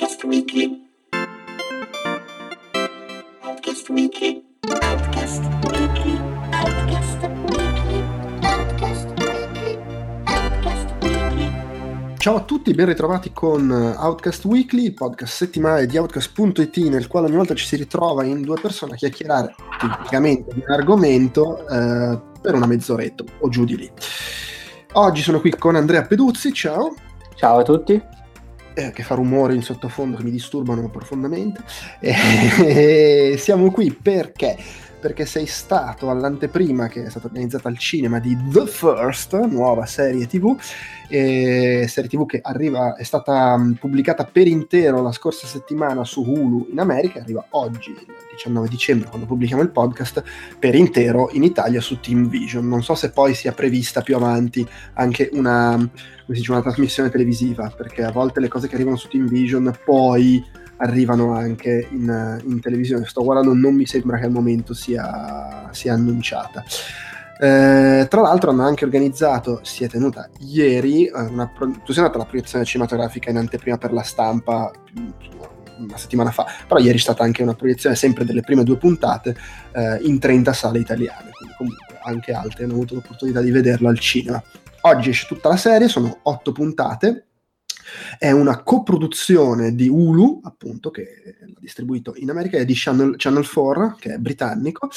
Outcast Weekly. Outcast Weekly. Outcast Weekly. Outcast Weekly. Outcast Weekly. Outcast Weekly. Ciao a tutti, ben ritrovati con Outcast Weekly, il podcast settimanale di Outcast.it nel quale ogni volta ci si ritrova in due persone a chiacchierare tipicamente di un argomento eh, per una mezz'oretta o giù di lì. Oggi sono qui con Andrea Peduzzi, ciao, Ciao a tutti. Eh, che fa rumore in sottofondo che mi disturbano profondamente. E siamo qui perché? Perché sei stato all'anteprima che è stata organizzata al cinema di The First, nuova serie TV, e serie TV che arriva, è stata mh, pubblicata per intero la scorsa settimana su Hulu in America, arriva oggi, il 19 dicembre, quando pubblichiamo il podcast, per intero in Italia su Team Vision. Non so se poi sia prevista più avanti anche una, si dice, una trasmissione televisiva, perché a volte le cose che arrivano su Team Vision poi arrivano anche in, in televisione. Sto guardando, non mi sembra che al momento sia, sia annunciata. Eh, tra l'altro hanno anche organizzato, si è tenuta ieri, eh, una, tu sei andata alla proiezione cinematografica in anteprima per la stampa una settimana fa, però ieri è stata anche una proiezione sempre delle prime due puntate eh, in 30 sale italiane, quindi comunque anche altri hanno avuto l'opportunità di vederlo al cinema. Oggi esce tutta la serie, sono otto puntate, è una coproduzione di Hulu, appunto, che l'ha distribuito in America, e di Channel, Channel 4, che è britannico.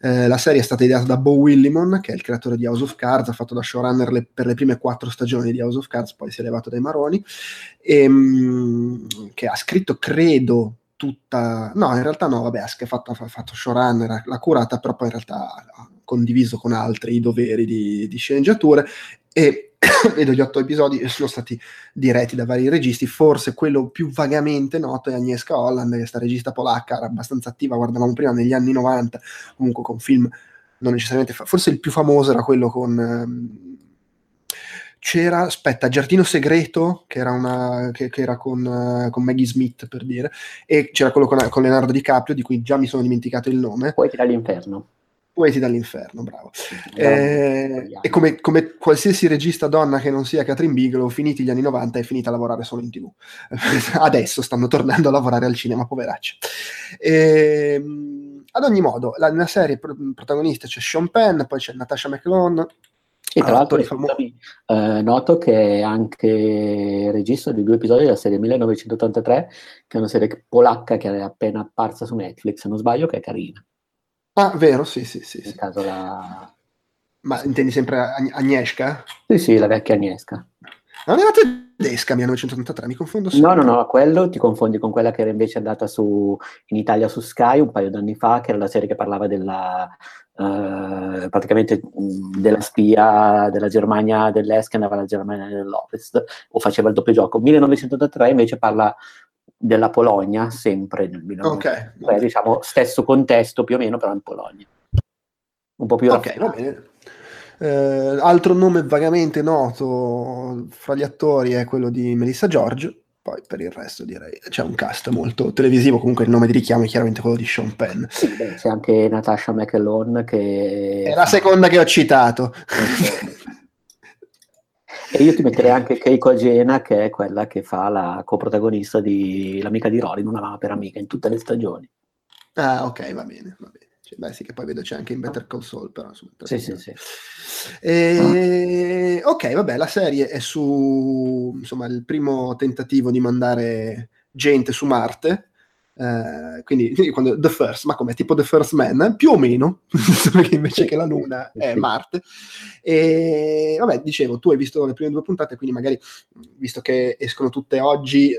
Eh, la serie è stata ideata da Bo Willimon, che è il creatore di House of Cards, ha fatto da showrunner le- per le prime quattro stagioni di House of Cards, poi si è levato dai maroni, e, mm, che ha scritto, credo, tutta... No, in realtà no, vabbè, ha fatto, fatto showrunner, ha- l'ha curata, però poi in realtà ha condiviso con altri i doveri di, di sceneggiature, e vedo gli otto episodi sono stati diretti da vari registi, forse quello più vagamente noto è Agnieszka Holland, che è sta regista polacca, era abbastanza attiva, guardavamo prima negli anni 90, comunque con film non necessariamente, fa- forse il più famoso era quello con... ehm, c'era, aspetta, Giardino Segreto, che era, una, che, che era con, eh, con Maggie Smith, per dire, e c'era quello con, con Leonardo DiCaprio, di cui già mi sono dimenticato il nome, Poi dall'inferno. Poeti dall'inferno, bravo. Eh, e come, come qualsiasi regista donna che non sia Catherine Bigelow, finiti gli anni 90 è finita a lavorare solo in tv. Adesso stanno tornando a lavorare al cinema, poveracci. Ehm, ad ogni modo, la, nella serie pro- protagonista c'è Sean Penn, poi c'è Natasha McLone. E tra l'altro attori famo- eh, noto che è anche regista di due episodi della serie 1983, che è una serie polacca che è appena apparsa su Netflix, se non sbaglio, che è carina. Ah, vero, sì, sì, sì. Sì. caso la... Ma intendi sempre Ag- Agnieszka? Sì, sì, la vecchia Agnieszka. Non era tedesca 1983, mi confondo No, sempre. no, no, quello ti confondi con quella che era invece andata su, in Italia su Sky un paio d'anni fa, che era la serie che parlava della, eh, praticamente mh, della spia della Germania dell'Est che andava alla Germania dell'Ovest o faceva il doppio gioco. 1983 invece parla della Polonia, sempre nel 1983, Ok, diciamo stesso contesto più o meno, però in Polonia. Un po' più Ok, va bene. Eh, altro nome vagamente noto fra gli attori è quello di Melissa George, poi per il resto direi c'è un cast molto televisivo, comunque il nome di richiamo è chiaramente quello di Sean Penn. Sì, beh, c'è anche Natasha McElhone che... È la seconda che ho citato. E io ti metterei anche Keiko Agena, che è quella che fa la coprotagonista di L'amica di Rory, non aveva per amica in tutte le stagioni. ah, ok, va bene, va bene. Cioè, beh, sì, che poi vedo c'è anche in Better Call Saul, però insomma, Sì, sì, sì. E- ok, vabbè, la serie è su insomma il primo tentativo di mandare gente su Marte. Eh, quindi, quindi quando The First, ma come tipo The First Man, più o meno, perché invece che la Luna è. Marte. E vabbè, dicevo, tu hai visto le prime due puntate, quindi magari visto che escono tutte oggi,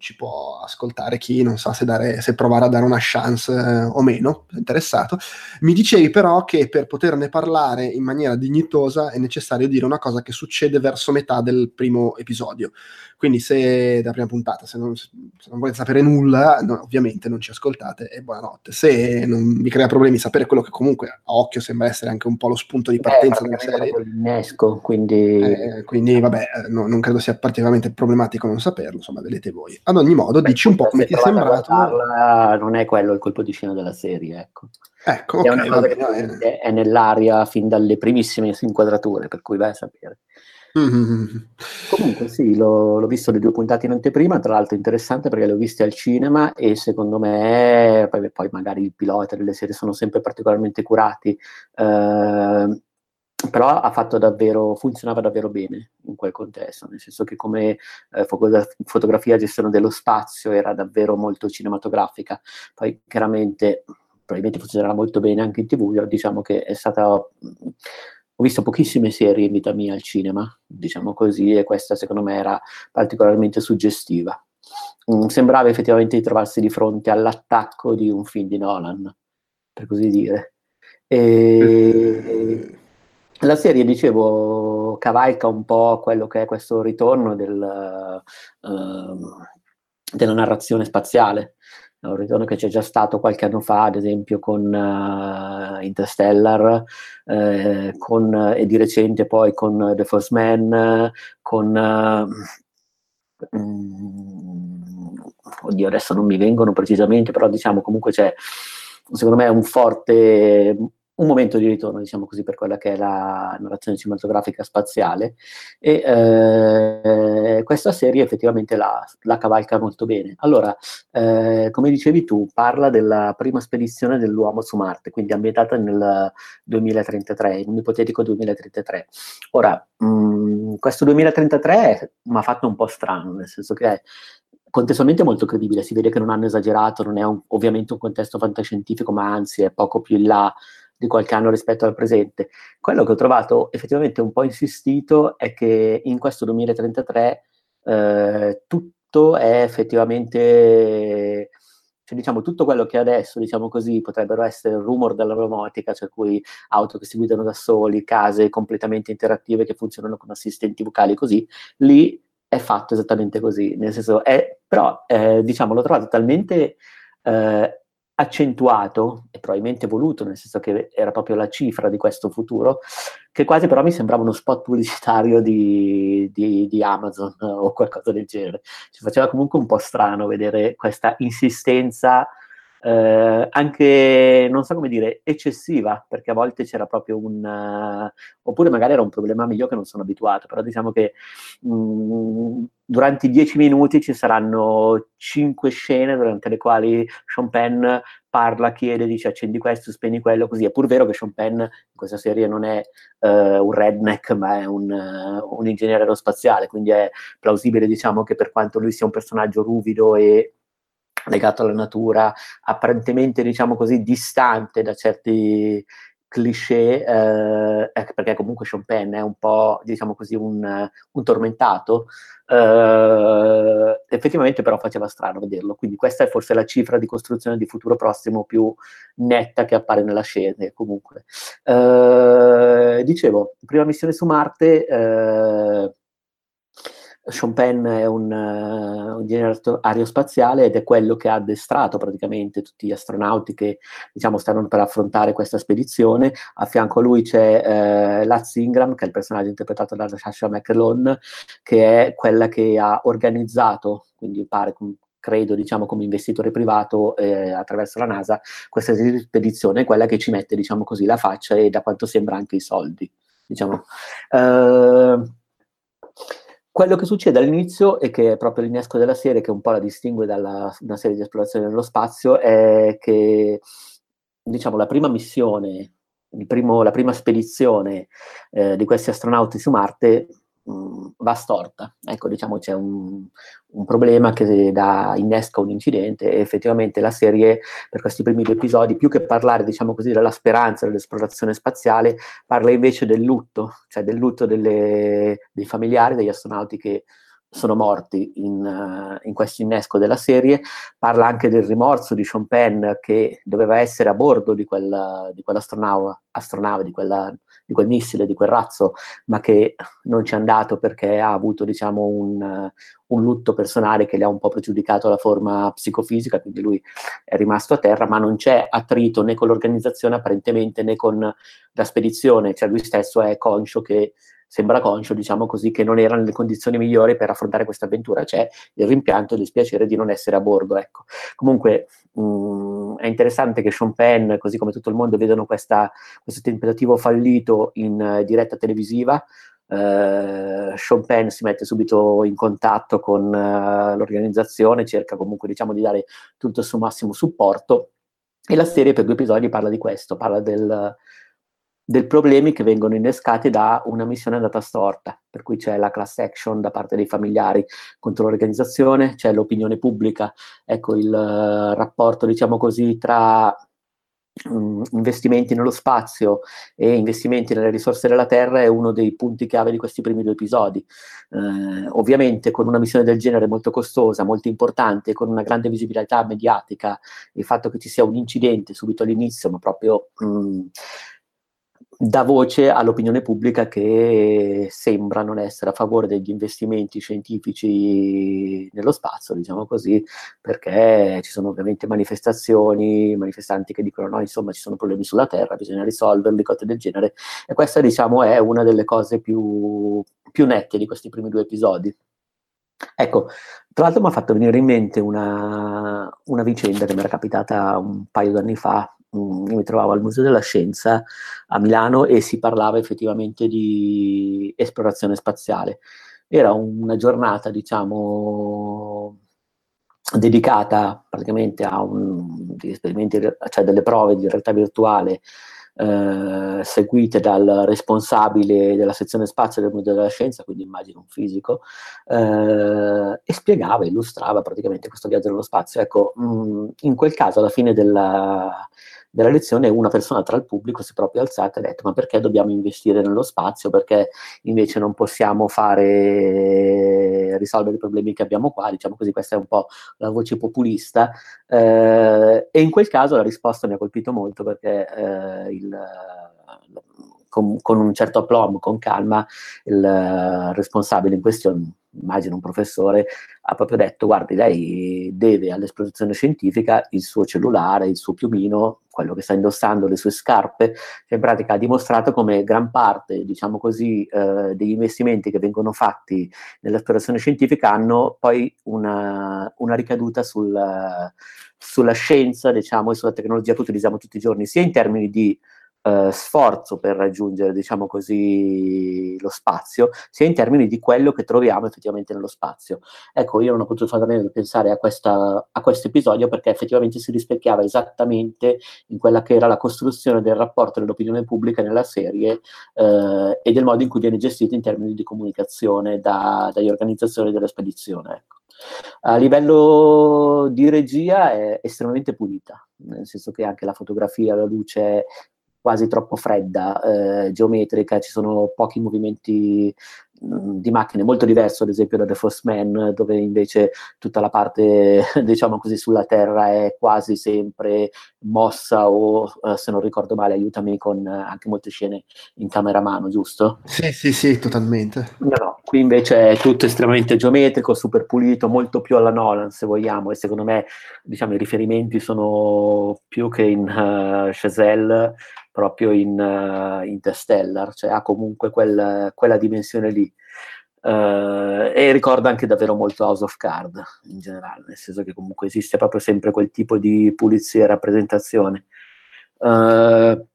ci può ascoltare chi non sa se, dare, se provare a dare una chance eh, o meno, interessato. Mi dicevi però che per poterne parlare in maniera dignitosa è necessario dire una cosa che succede verso metà del primo episodio. Quindi se della prima puntata, se non, se non volete sapere nulla, no, ovviamente non ci ascoltate e buonanotte. Se non vi crea problemi sapere quello che comunque a occhio sembra essere anche un po' lo spunto di partenza della serie, L'innesco, quindi eh, quindi vabbè, eh, no- non credo sia particolarmente problematico non saperlo, insomma, vedete voi. Ad ogni modo, dici un po' come ti è sembrato. guardarla, non è quello il colpo di scena della serie, ecco. Ecco, è ok, una va cosa bene, va che bene. è, è nell'aria fin dalle primissime inquadrature, per cui vai a sapere. Comunque sì, l'ho, l'ho visto le due puntate in anteprima, tra l'altro interessante perché le ho viste al cinema e secondo me, poi, poi magari il pilota delle serie sono sempre particolarmente curati, eh, però davvero, funzionava davvero bene in quel contesto, nel senso che come eh, fotografia, gestione dello spazio era davvero molto cinematografica, poi chiaramente probabilmente funzionerà molto bene anche in tv, diciamo che è stata ho visto pochissime serie in vita mia al cinema, diciamo così, e questa secondo me era particolarmente suggestiva. Mm, sembrava effettivamente di trovarsi di fronte all'attacco di un film di Nolan, per così dire. E la serie, dicevo, cavalca un po' quello che è questo ritorno del, uh, della narrazione spaziale, un ritorno che c'è già stato qualche anno fa, ad esempio con uh, Interstellar, eh, con, e di recente poi con The First Man, con... Uh, um, oddio, adesso non mi vengono precisamente, però diciamo comunque c'è, secondo me, un forte un momento di ritorno, diciamo così, per quella che è la narrazione cinematografica spaziale e eh, questa serie effettivamente la, la, cavalca molto bene. Allora, eh, come dicevi tu, parla della prima spedizione dell'uomo su Marte, quindi ambientata nel 2033, in un ipotetico 2033. Ora, mh, mm, questo 2033 mi ha fatto un po' strano, nel senso che è contestualmente molto credibile, si vede che non hanno esagerato, non è un, ovviamente un contesto fantascientifico, ma anzi è poco più in là di qualche anno rispetto al presente. Quello che ho trovato effettivamente un po' insistito è che in questo 2033 eh, tutto è effettivamente, cioè diciamo tutto quello che adesso, diciamo così, potrebbero essere il rumor della robotica, cioè cui auto che si guidano da soli, case completamente interattive che funzionano con assistenti vocali così, lì è fatto esattamente così, nel senso è, però eh, diciamo l'ho trovato talmente eh, accentuato e probabilmente voluto, nel senso che era proprio la cifra di questo futuro, che quasi però mi sembrava uno spot pubblicitario di, di, di Amazon o qualcosa del genere. Ci faceva comunque un po' strano vedere questa insistenza eh, anche, non so come dire, eccessiva, perché a volte c'era proprio un... Uh, oppure magari era un problema mio che non sono abituato, però diciamo che mh, mm, durante i dieci minuti ci saranno cinque scene durante le quali Sean Penn parla, chiede, dice accendi questo, spegni quello, così. È pur vero che Sean Penn in questa serie non è uh, un redneck, ma è un, uh, un ingegnere aerospaziale, quindi è plausibile, diciamo, che per quanto lui sia un personaggio ruvido e legato alla natura, apparentemente diciamo così distante da certi cliché, eh, perché comunque Sean Penn è un po', diciamo così, un, un tormentato, eh, effettivamente però faceva strano vederlo, quindi questa è forse la cifra di costruzione di futuro prossimo più netta che appare nella scena, comunque. Eh, dicevo, prima missione su Marte, eh, sean Penn è un, uh, un generatore aerospaziale ed è quello che ha addestrato praticamente tutti gli astronauti che diciamo stanno per affrontare questa spedizione. A fianco a lui c'è uh, Laz Ingram, che è il personaggio interpretato da Sasha McElhone, che è quella che ha organizzato, quindi pare credo, diciamo, come investitore privato eh, attraverso la NASA, questa spedizione, quella che ci mette, diciamo così, la faccia e da quanto sembra anche i soldi. Diciamo. Uh, quello che succede all'inizio e che è proprio l'innesco della serie, che un po' la distingue da una serie di esplorazioni nello spazio, è che diciamo la prima missione, primo, la prima spedizione eh, di questi astronauti su Marte mh, va storta. Ecco, diciamo c'è un, un problema che dà, innesca un incidente e effettivamente la serie per questi primi due episodi, più che parlare, diciamo così, della speranza dell'esplorazione spaziale, parla invece del lutto, cioè del lutto delle, dei familiari, degli astronauti che sono morti in, uh, in questo innesco della serie, parla anche del rimorso di Sean Penn che doveva essere a bordo di, quella, di quell'astronave, di quella di quel missile, di quel razzo, ma che non ci è andato perché ha avuto diciamo, un, un, lutto personale che le ha un po' pregiudicato la forma psicofisica, quindi lui è rimasto a terra, ma non c'è attrito né con l'organizzazione apparentemente né con la spedizione, cioè lui stesso è conscio che sembra conscio, diciamo così, che non era nelle condizioni migliori per affrontare questa avventura. C'è il rimpianto e il dispiacere di non essere a bordo. Ecco. Comunque mh, mm, è interessante che Sean Penn, così come tutto il mondo, vedano questa, questo tentativo fallito in uh, diretta televisiva. eh, Sean Penn si mette subito in contatto con eh, l'organizzazione, cerca comunque diciamo di dare tutto il suo massimo supporto e la serie per due episodi parla di questo, parla del, del problemi che vengono innescati da una missione andata storta, per cui c'è la class action da parte dei familiari contro l'organizzazione, c'è l'opinione pubblica, ecco il uh, rapporto diciamo così tra um, investimenti nello spazio e investimenti nelle risorse della Terra è uno dei punti chiave di questi primi due episodi. Uh, ovviamente con una missione del genere molto costosa, molto importante, con una grande visibilità mediatica, il fatto che ci sia un incidente subito all'inizio, ma proprio... Um, dà voce all'opinione pubblica che sembra non essere a favore degli investimenti scientifici nello spazio, diciamo così, perché ci sono ovviamente manifestazioni, manifestanti che dicono no, insomma ci sono problemi sulla Terra, bisogna risolverli, cose del genere, e questa diciamo è una delle cose più, più nette di questi primi due episodi. Ecco, tra l'altro mi ha fatto venire in mente una, una vicenda che mi era capitata un paio d'anni fa, io mi trovavo al Museo della Scienza a Milano e si parlava effettivamente di esplorazione spaziale. Era una giornata, diciamo, dedicata praticamente a un, esperimenti, cioè delle prove di realtà virtuale eh, seguite dal responsabile della sezione spazio del Museo della Scienza, quindi immagino un fisico, eh, e spiegava, illustrava praticamente questo viaggio nello spazio. Ecco, mh, in quel caso alla fine della, della lezione una persona tra il pubblico si è proprio alzata e ha detto ma perché dobbiamo investire nello spazio, perché invece non possiamo fare, risolvere i problemi che abbiamo qua, diciamo così, questa è un po' la voce populista. Eh, e in quel caso la risposta mi ha colpito molto perché eh, il con, con, un certo aplomb, con calma, il uh, responsabile in questione, immagino un professore, ha proprio detto, guardi, lei deve all'esposizione scientifica il suo cellulare, il suo piumino, quello che sta indossando, le sue scarpe, che in pratica ha dimostrato come gran parte, diciamo così, eh, degli investimenti che vengono fatti nell'esplorazione scientifica hanno poi una, una ricaduta sul, sulla scienza, diciamo, e sulla tecnologia che utilizziamo tutti i giorni, sia in termini di eh, sforzo per raggiungere, diciamo così, lo spazio, sia in termini di quello che troviamo effettivamente nello spazio. Ecco, io non ho potuto fare a meno di pensare a, questo episodio perché effettivamente si rispecchiava esattamente in quella che era la costruzione del rapporto dell'opinione pubblica nella serie eh, e del modo in cui viene gestito in termini di comunicazione da, dagli organizzatori della spedizione. Ecco. A livello di regia è estremamente pulita, nel senso che anche la fotografia, la luce quasi troppo fredda, eh, geometrica, ci sono pochi movimenti mh, di macchine, molto diverso ad esempio da The First Man, dove invece tutta la parte, diciamo così, sulla terra è quasi sempre mossa o, eh, se non ricordo male, aiutami con eh, anche molte scene in camera a mano, giusto? Sì, sì, sì, totalmente. No, no, qui invece è tutto estremamente geometrico, super pulito, molto più alla Nolan se vogliamo, e secondo me, diciamo, i riferimenti sono più che in uh, Chazelle, proprio in uh, Interstellar, cioè ha comunque quel, quella dimensione lì. Uh, e ricorda anche davvero molto House of Card in generale, nel senso che comunque esiste proprio sempre quel tipo di pulizia e rappresentazione. Uh,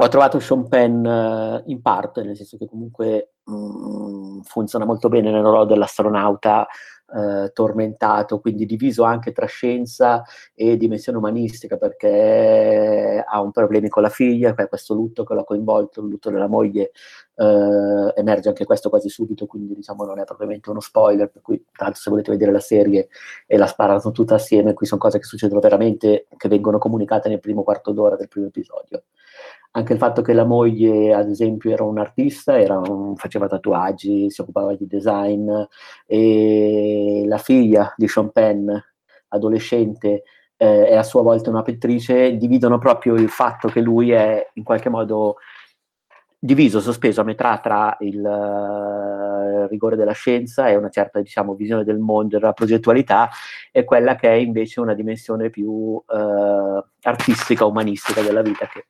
ho trovato Sean Penn uh, in parte, nel senso che comunque mh, mm, funziona molto bene nel ruolo dell'astronauta eh, tormentato, quindi diviso anche tra scienza e dimensione umanistica, perché ha un problemi con la figlia, questo lutto che l'ha coinvolto, il lutto della moglie, eh, emerge anche questo quasi subito, quindi diciamo non è propriamente uno spoiler, per cui tanto se volete vedere la serie e la sparano tutta assieme, qui sono cose che succedono veramente, che vengono comunicate nel primo quarto d'ora del primo episodio anche il fatto che la moglie, ad esempio, era un artista, era un, faceva tatuaggi, si occupava di design, e la figlia di Sean Penn, adolescente, eh, è a sua volta una pittrice, dividono proprio il fatto che lui è in qualche modo diviso, sospeso a metà tra il uh, rigore della scienza e una certa diciamo, visione del mondo, della progettualità, e quella che è invece una dimensione più uh, artistica, umanistica della vita, che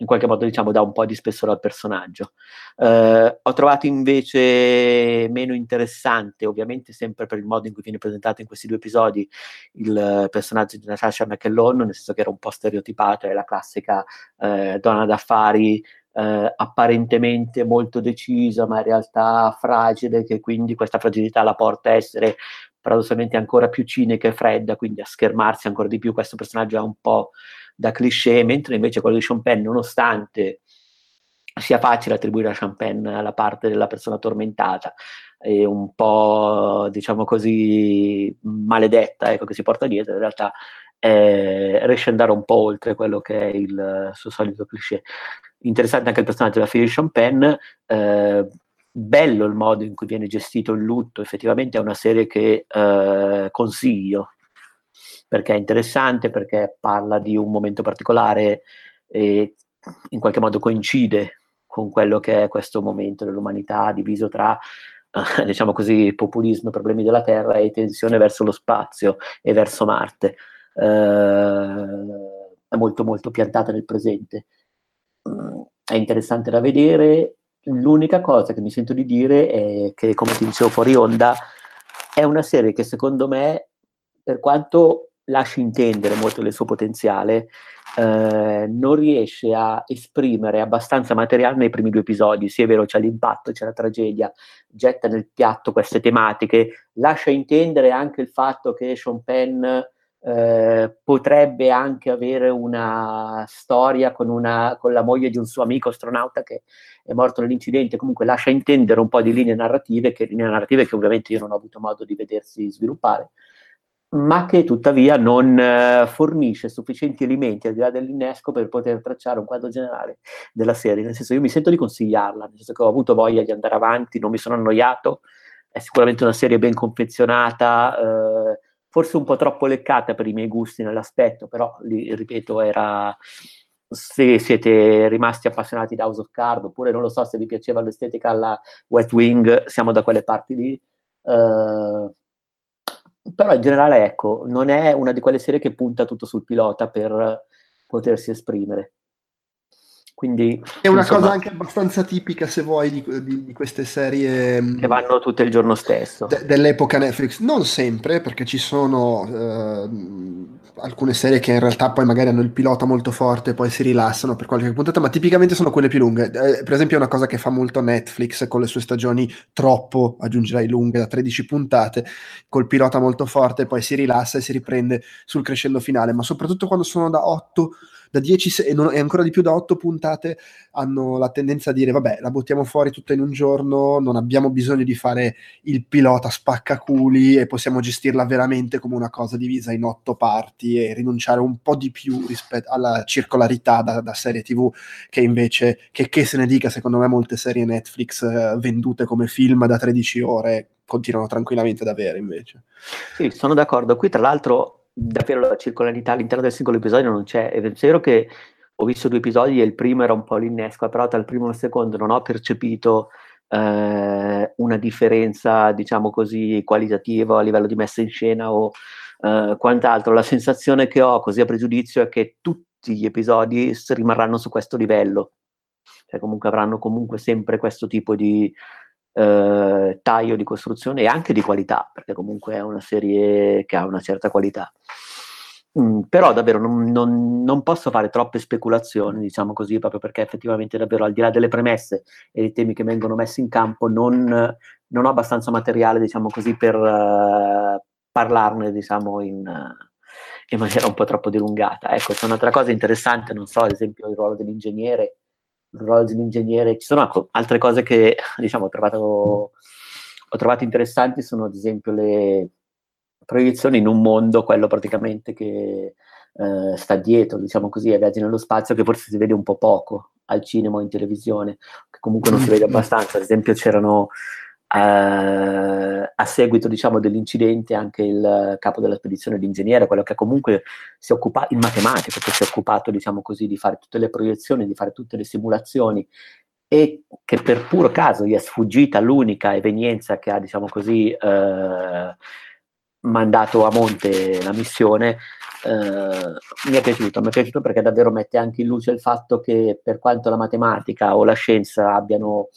in qualche modo diciamo dà un po' di spessore al personaggio. Eh, ho trovato invece meno interessante, ovviamente sempre per il modo in cui viene presentato in questi due episodi, il personaggio di Natasha McElhone, nel senso che era un po' stereotipato, è la classica eh, donna d'affari eh, apparentemente molto decisa, ma in realtà fragile, che quindi questa fragilità la porta a essere paradossalmente ancora più cinica e fredda, quindi a schermarsi ancora di più. Questo personaggio è un po' da cliché, mentre invece quello di Penn, nonostante sia facile attribuire a Penn la parte della persona tormentata e un po', diciamo così, maledetta, ecco, che si porta dietro, in realtà eh, riesce ad andare un po' oltre quello che è il suo solito cliché. Interessante anche il personaggio della figlia di Penn, eh, bello il modo in cui viene gestito il lutto, effettivamente è una serie che eh, consiglio, perché è interessante, perché parla di un momento particolare e in qualche modo coincide con quello che è questo momento dell'umanità diviso tra eh, diciamo così, populismo, problemi della Terra e tensione verso lo spazio e verso Marte. Eh, è molto molto piantata nel presente. Mm, è interessante da vedere. L'unica cosa che mi sento di dire è che, come ti dicevo fuori onda, è una serie che secondo me, per quanto lasci intendere molto del suo potenziale, eh, non riesce a esprimere abbastanza materiale nei primi due episodi. Sì, è vero, c'è l'impatto, c'è la tragedia, getta nel piatto queste tematiche, lascia intendere anche il fatto che Sean Penn eh, potrebbe anche avere una storia con, una, con la moglie di un suo amico astronauta che è morto nell'incidente, comunque lascia intendere un po' di linee narrative, che, linee narrative che ovviamente io non ho avuto modo di vedersi sviluppare ma che tuttavia non eh, fornisce sufficienti elementi al di là dell'innesco per poter tracciare un quadro generale della serie. Nel senso, io mi sento di consigliarla, nel senso che ho avuto voglia di andare avanti, non mi sono annoiato, è sicuramente una serie ben confezionata, eh, forse un po' troppo leccata per i miei gusti nell'aspetto, però, li, ripeto, era se siete rimasti appassionati da House of Card, oppure non lo so se vi piaceva l'estetica alla Wet Wing, siamo da quelle parti lì. Uh, però in generale, ecco, non è una di quelle serie che punta tutto sul pilota per potersi esprimere. Quindi, è una insomma, cosa anche abbastanza tipica, se vuoi, di, di, di queste serie mm, che vanno tutte il giorno stesso. De, dell'epoca Netflix. Non sempre, perché ci sono eh, alcune serie che in realtà poi magari hanno il pilota molto forte e poi si rilassano per qualche puntata, ma tipicamente sono quelle più lunghe. Eh, per esempio, è una cosa che fa molto Netflix con le sue stagioni troppo, aggiungerai lunghe, da 13 puntate, col pilota molto forte, poi si rilassa e si riprende sul crescendo finale, ma soprattutto quando sono da 8 da 10 e, non, e, ancora di più da 8 puntate hanno la tendenza a dire vabbè la buttiamo fuori tutta in un giorno, non abbiamo bisogno di fare il pilota spaccaculi e possiamo gestirla veramente come una cosa divisa in 8 parti e rinunciare un po' di più rispetto alla circolarità da, da serie tv che invece, che, che, se ne dica secondo me molte serie Netflix eh, vendute come film da 13 ore continuano tranquillamente ad avere invece. Sì, sono d'accordo. Qui tra l'altro davvero la circolarità all'interno del singolo episodio non c'è. È vero che ho visto due episodi e il primo era un po' l'innesco, però tra il primo e il secondo non ho percepito eh, una differenza, diciamo così, qualitativa a livello di messa in scena o eh, quant'altro. La sensazione che ho, così a pregiudizio, è che tutti gli episodi rimarranno su questo livello. Cioè comunque avranno comunque sempre questo tipo di, eh, taglio di costruzione e anche di qualità, perché comunque è una serie che ha una certa qualità. Mm, però davvero non, non, non, posso fare troppe speculazioni, diciamo così, proprio perché effettivamente davvero al di là delle premesse e dei temi che vengono messi in campo, non, non ho abbastanza materiale, diciamo così, per uh, parlarne, diciamo, in, uh, in maniera un po' troppo dilungata. Ecco, c'è un'altra cosa interessante, non so, ad esempio il ruolo dell'ingegnere, il ruolo dell'ingegnere. Ci sono altre cose che diciamo, ho, trovato, ho trovato interessanti, sono ad esempio le proiezioni in un mondo, quello praticamente che eh, sta dietro, diciamo così, ai viaggi nello spazio, che forse si vede un po' poco al cinema o in televisione, che comunque non si vede abbastanza. Ad esempio c'erano a seguito diciamo, dell'incidente anche il capo della spedizione l'ingegnere, quello che comunque si è occupato, il matematico che si è occupato diciamo così, di fare tutte le proiezioni, di fare tutte le simulazioni e che per puro caso gli è sfuggita l'unica evenienza che ha diciamo così, eh, mandato a monte la missione, eh, mi è piaciuto, mi è piaciuto perché davvero mette anche in luce il fatto che per quanto la matematica o la scienza abbiano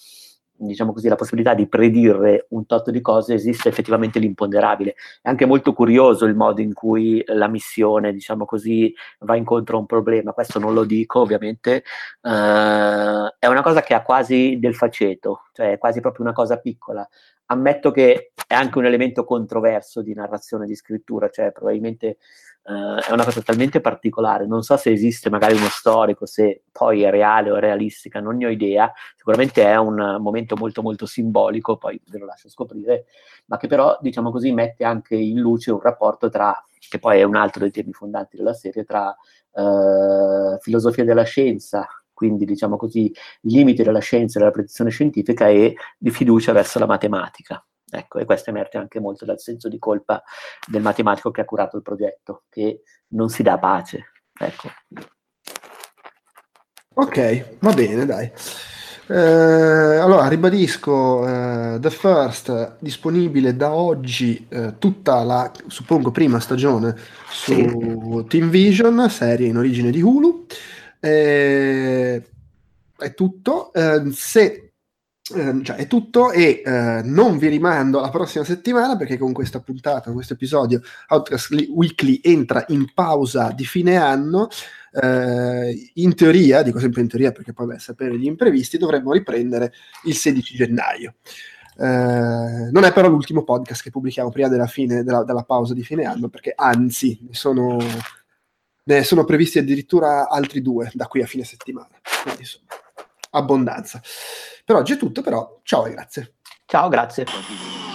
diciamo così, la possibilità di predire un tot di cose, esiste effettivamente l'imponderabile. È anche molto curioso il modo in cui la missione, diciamo così, va incontro a un problema. Questo non lo dico, ovviamente. Uh, è una cosa che ha quasi del faceto, cioè è quasi proprio una cosa piccola. Ammetto che è anche un elemento controverso di narrazione, di scrittura, cioè probabilmente Uh, è una cosa talmente particolare, non so se esiste magari uno storico, se poi è reale o realistica, non ne ho idea, sicuramente è un momento molto molto simbolico, poi ve lo lascio scoprire, ma che però, diciamo così, mette anche in luce un rapporto tra, che poi è un altro dei temi fondanti della serie, tra uh, filosofia della scienza, quindi diciamo così, limiti della scienza e della predizione scientifica e di fiducia verso la matematica. Ecco, e questo emerge anche molto dal senso di colpa del matematico che ha curato il progetto, che non si dà pace. Ecco. Ok, va bene, dai. Eh, allora, ribadisco eh, The First disponibile da oggi eh, tutta la, suppongo, prima stagione su. Team Vision, serie in origine di Hulu. Eh, è tutto. Eh, se Ehm, cioè, è tutto e eh, non vi rimando alla prossima settimana perché con questa puntata, con questo episodio Outcast Weekly entra in pausa di fine anno eh, in teoria, dico sempre in teoria perché poi beh, sapere gli imprevisti, dovremmo riprendere il 16 gennaio. Eh, non è però l'ultimo podcast che pubblichiamo prima della fine della, della pausa di fine anno perché anzi sono, ne sono previsti addirittura altri due da qui a fine settimana. Quindi, insomma, abbondanza. Per oggi è tutto, però ciao e grazie. Ciao, grazie.